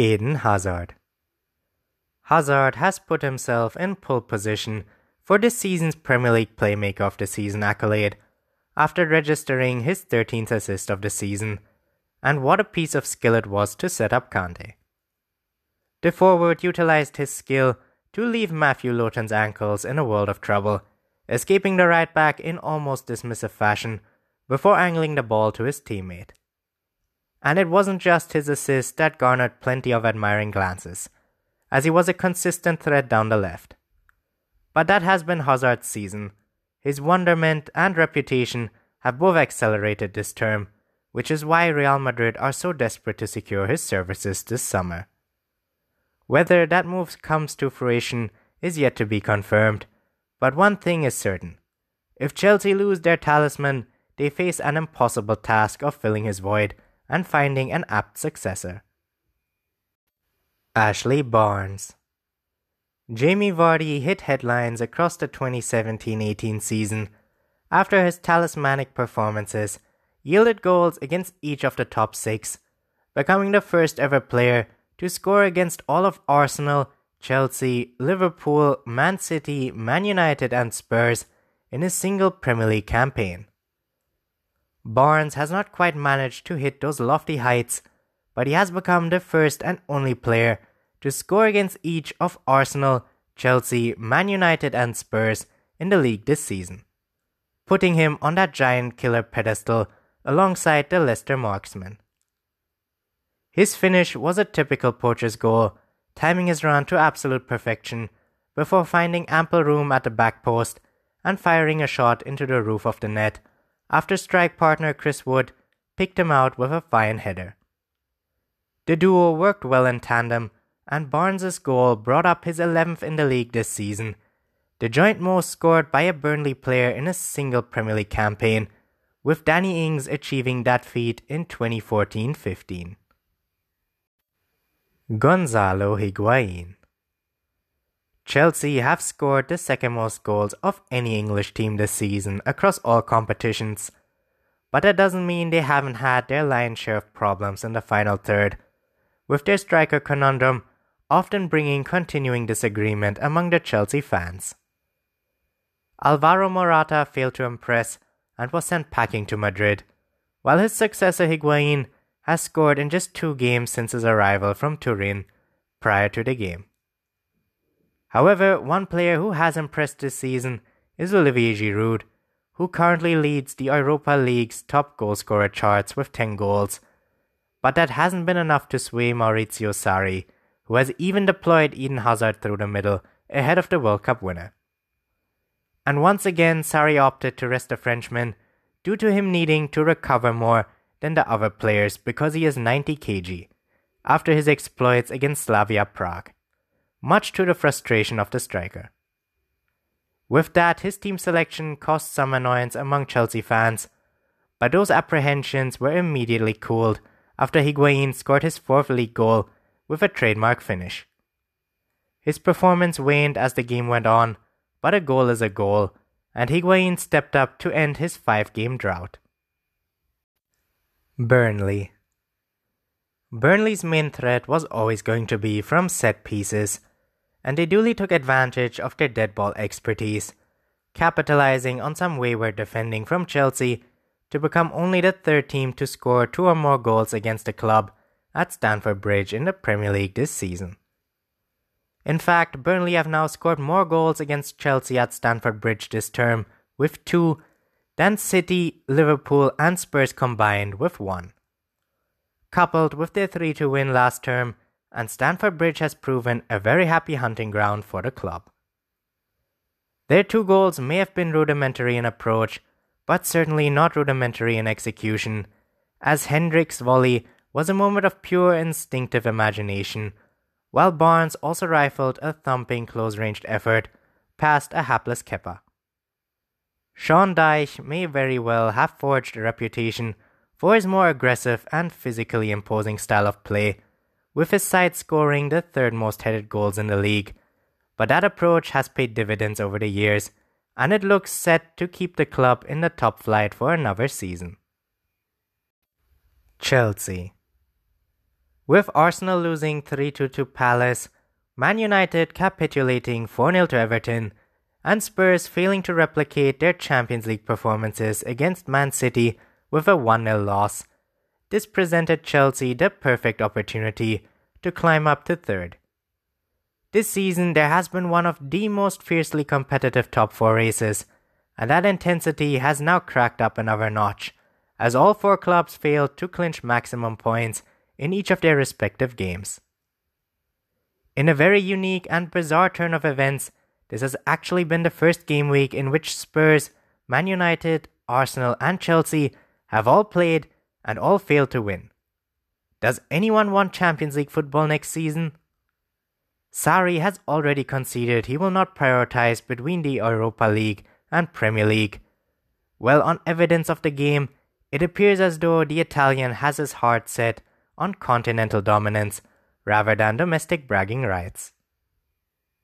Eden Hazard. Hazard has put himself in pole position for this season's Premier League Playmaker of the Season accolade after registering his 13th assist of the season, and what a piece of skill it was to set up Kante. The forward utilized his skill to leave Matthew Lowton's ankles in a world of trouble, escaping the right back in almost dismissive fashion before angling the ball to his teammate. And it wasn't just his assist that garnered plenty of admiring glances, as he was a consistent threat down the left. But that has been Hazard's season. His wonderment and reputation have both accelerated this term, which is why Real Madrid are so desperate to secure his services this summer. Whether that move comes to fruition is yet to be confirmed, but one thing is certain. If Chelsea lose their talisman, they face an impossible task of filling his void and finding an apt successor. Ashley Barnes Jamie Vardy hit headlines across the 2017 18 season after his talismanic performances yielded goals against each of the top six, becoming the first ever player to score against all of Arsenal, Chelsea, Liverpool, Man City, Man United, and Spurs in a single Premier League campaign. Barnes has not quite managed to hit those lofty heights, but he has become the first and only player to score against each of Arsenal, Chelsea, Man United, and Spurs in the league this season, putting him on that giant killer pedestal alongside the Leicester marksman. His finish was a typical poacher's goal, timing his run to absolute perfection before finding ample room at the back post and firing a shot into the roof of the net after strike partner Chris Wood picked him out with a fine header. The duo worked well in tandem, and Barnes's goal brought up his 11th in the league this season, the joint most scored by a Burnley player in a single Premier League campaign, with Danny Ings achieving that feat in 2014 15. Gonzalo Higuain Chelsea have scored the second most goals of any English team this season across all competitions. But that doesn't mean they haven't had their lion's share of problems in the final third, with their striker conundrum often bringing continuing disagreement among the Chelsea fans. Alvaro Morata failed to impress and was sent packing to Madrid, while his successor Higuain has scored in just two games since his arrival from Turin prior to the game. However, one player who has impressed this season is Olivier Giroud, who currently leads the Europa League's top goalscorer charts with 10 goals. But that hasn't been enough to sway Maurizio Sarri, who has even deployed Eden Hazard through the middle ahead of the World Cup winner. And once again, Sarri opted to rest the Frenchman due to him needing to recover more than the other players because he is 90 kg after his exploits against Slavia Prague much to the frustration of the striker. With that, his team selection caused some annoyance among Chelsea fans, but those apprehensions were immediately cooled after Higuain scored his fourth league goal with a trademark finish. His performance waned as the game went on, but a goal is a goal, and Higuain stepped up to end his five game drought. Burnley Burnley's main threat was always going to be from set pieces, and they duly took advantage of their dead ball expertise, capitalizing on some wayward defending from Chelsea to become only the third team to score two or more goals against the club at Stamford Bridge in the Premier League this season. In fact, Burnley have now scored more goals against Chelsea at Stamford Bridge this term, with two, than City, Liverpool, and Spurs combined with one. Coupled with their 3 2 win last term, and Stamford Bridge has proven a very happy hunting ground for the club. Their two goals may have been rudimentary in approach, but certainly not rudimentary in execution, as Hendrick's volley was a moment of pure instinctive imagination, while Barnes also rifled a thumping close ranged effort past a hapless Kepa. Sean Dyche may very well have forged a reputation for his more aggressive and physically imposing style of play with his side scoring the third most headed goals in the league. But that approach has paid dividends over the years, and it looks set to keep the club in the top flight for another season. Chelsea With Arsenal losing 3 2 to Palace, Man United capitulating 4 0 to Everton, and Spurs failing to replicate their Champions League performances against Man City with a 1 0 loss, this presented Chelsea the perfect opportunity to climb up to third. This season, there has been one of the most fiercely competitive top four races, and that intensity has now cracked up another notch, as all four clubs failed to clinch maximum points in each of their respective games. In a very unique and bizarre turn of events, this has actually been the first game week in which Spurs, Man United, Arsenal, and Chelsea have all played and all failed to win. Does anyone want Champions League football next season? Sarri has already conceded he will not prioritize between the Europa League and Premier League. Well, on evidence of the game, it appears as though the Italian has his heart set on continental dominance rather than domestic bragging rights.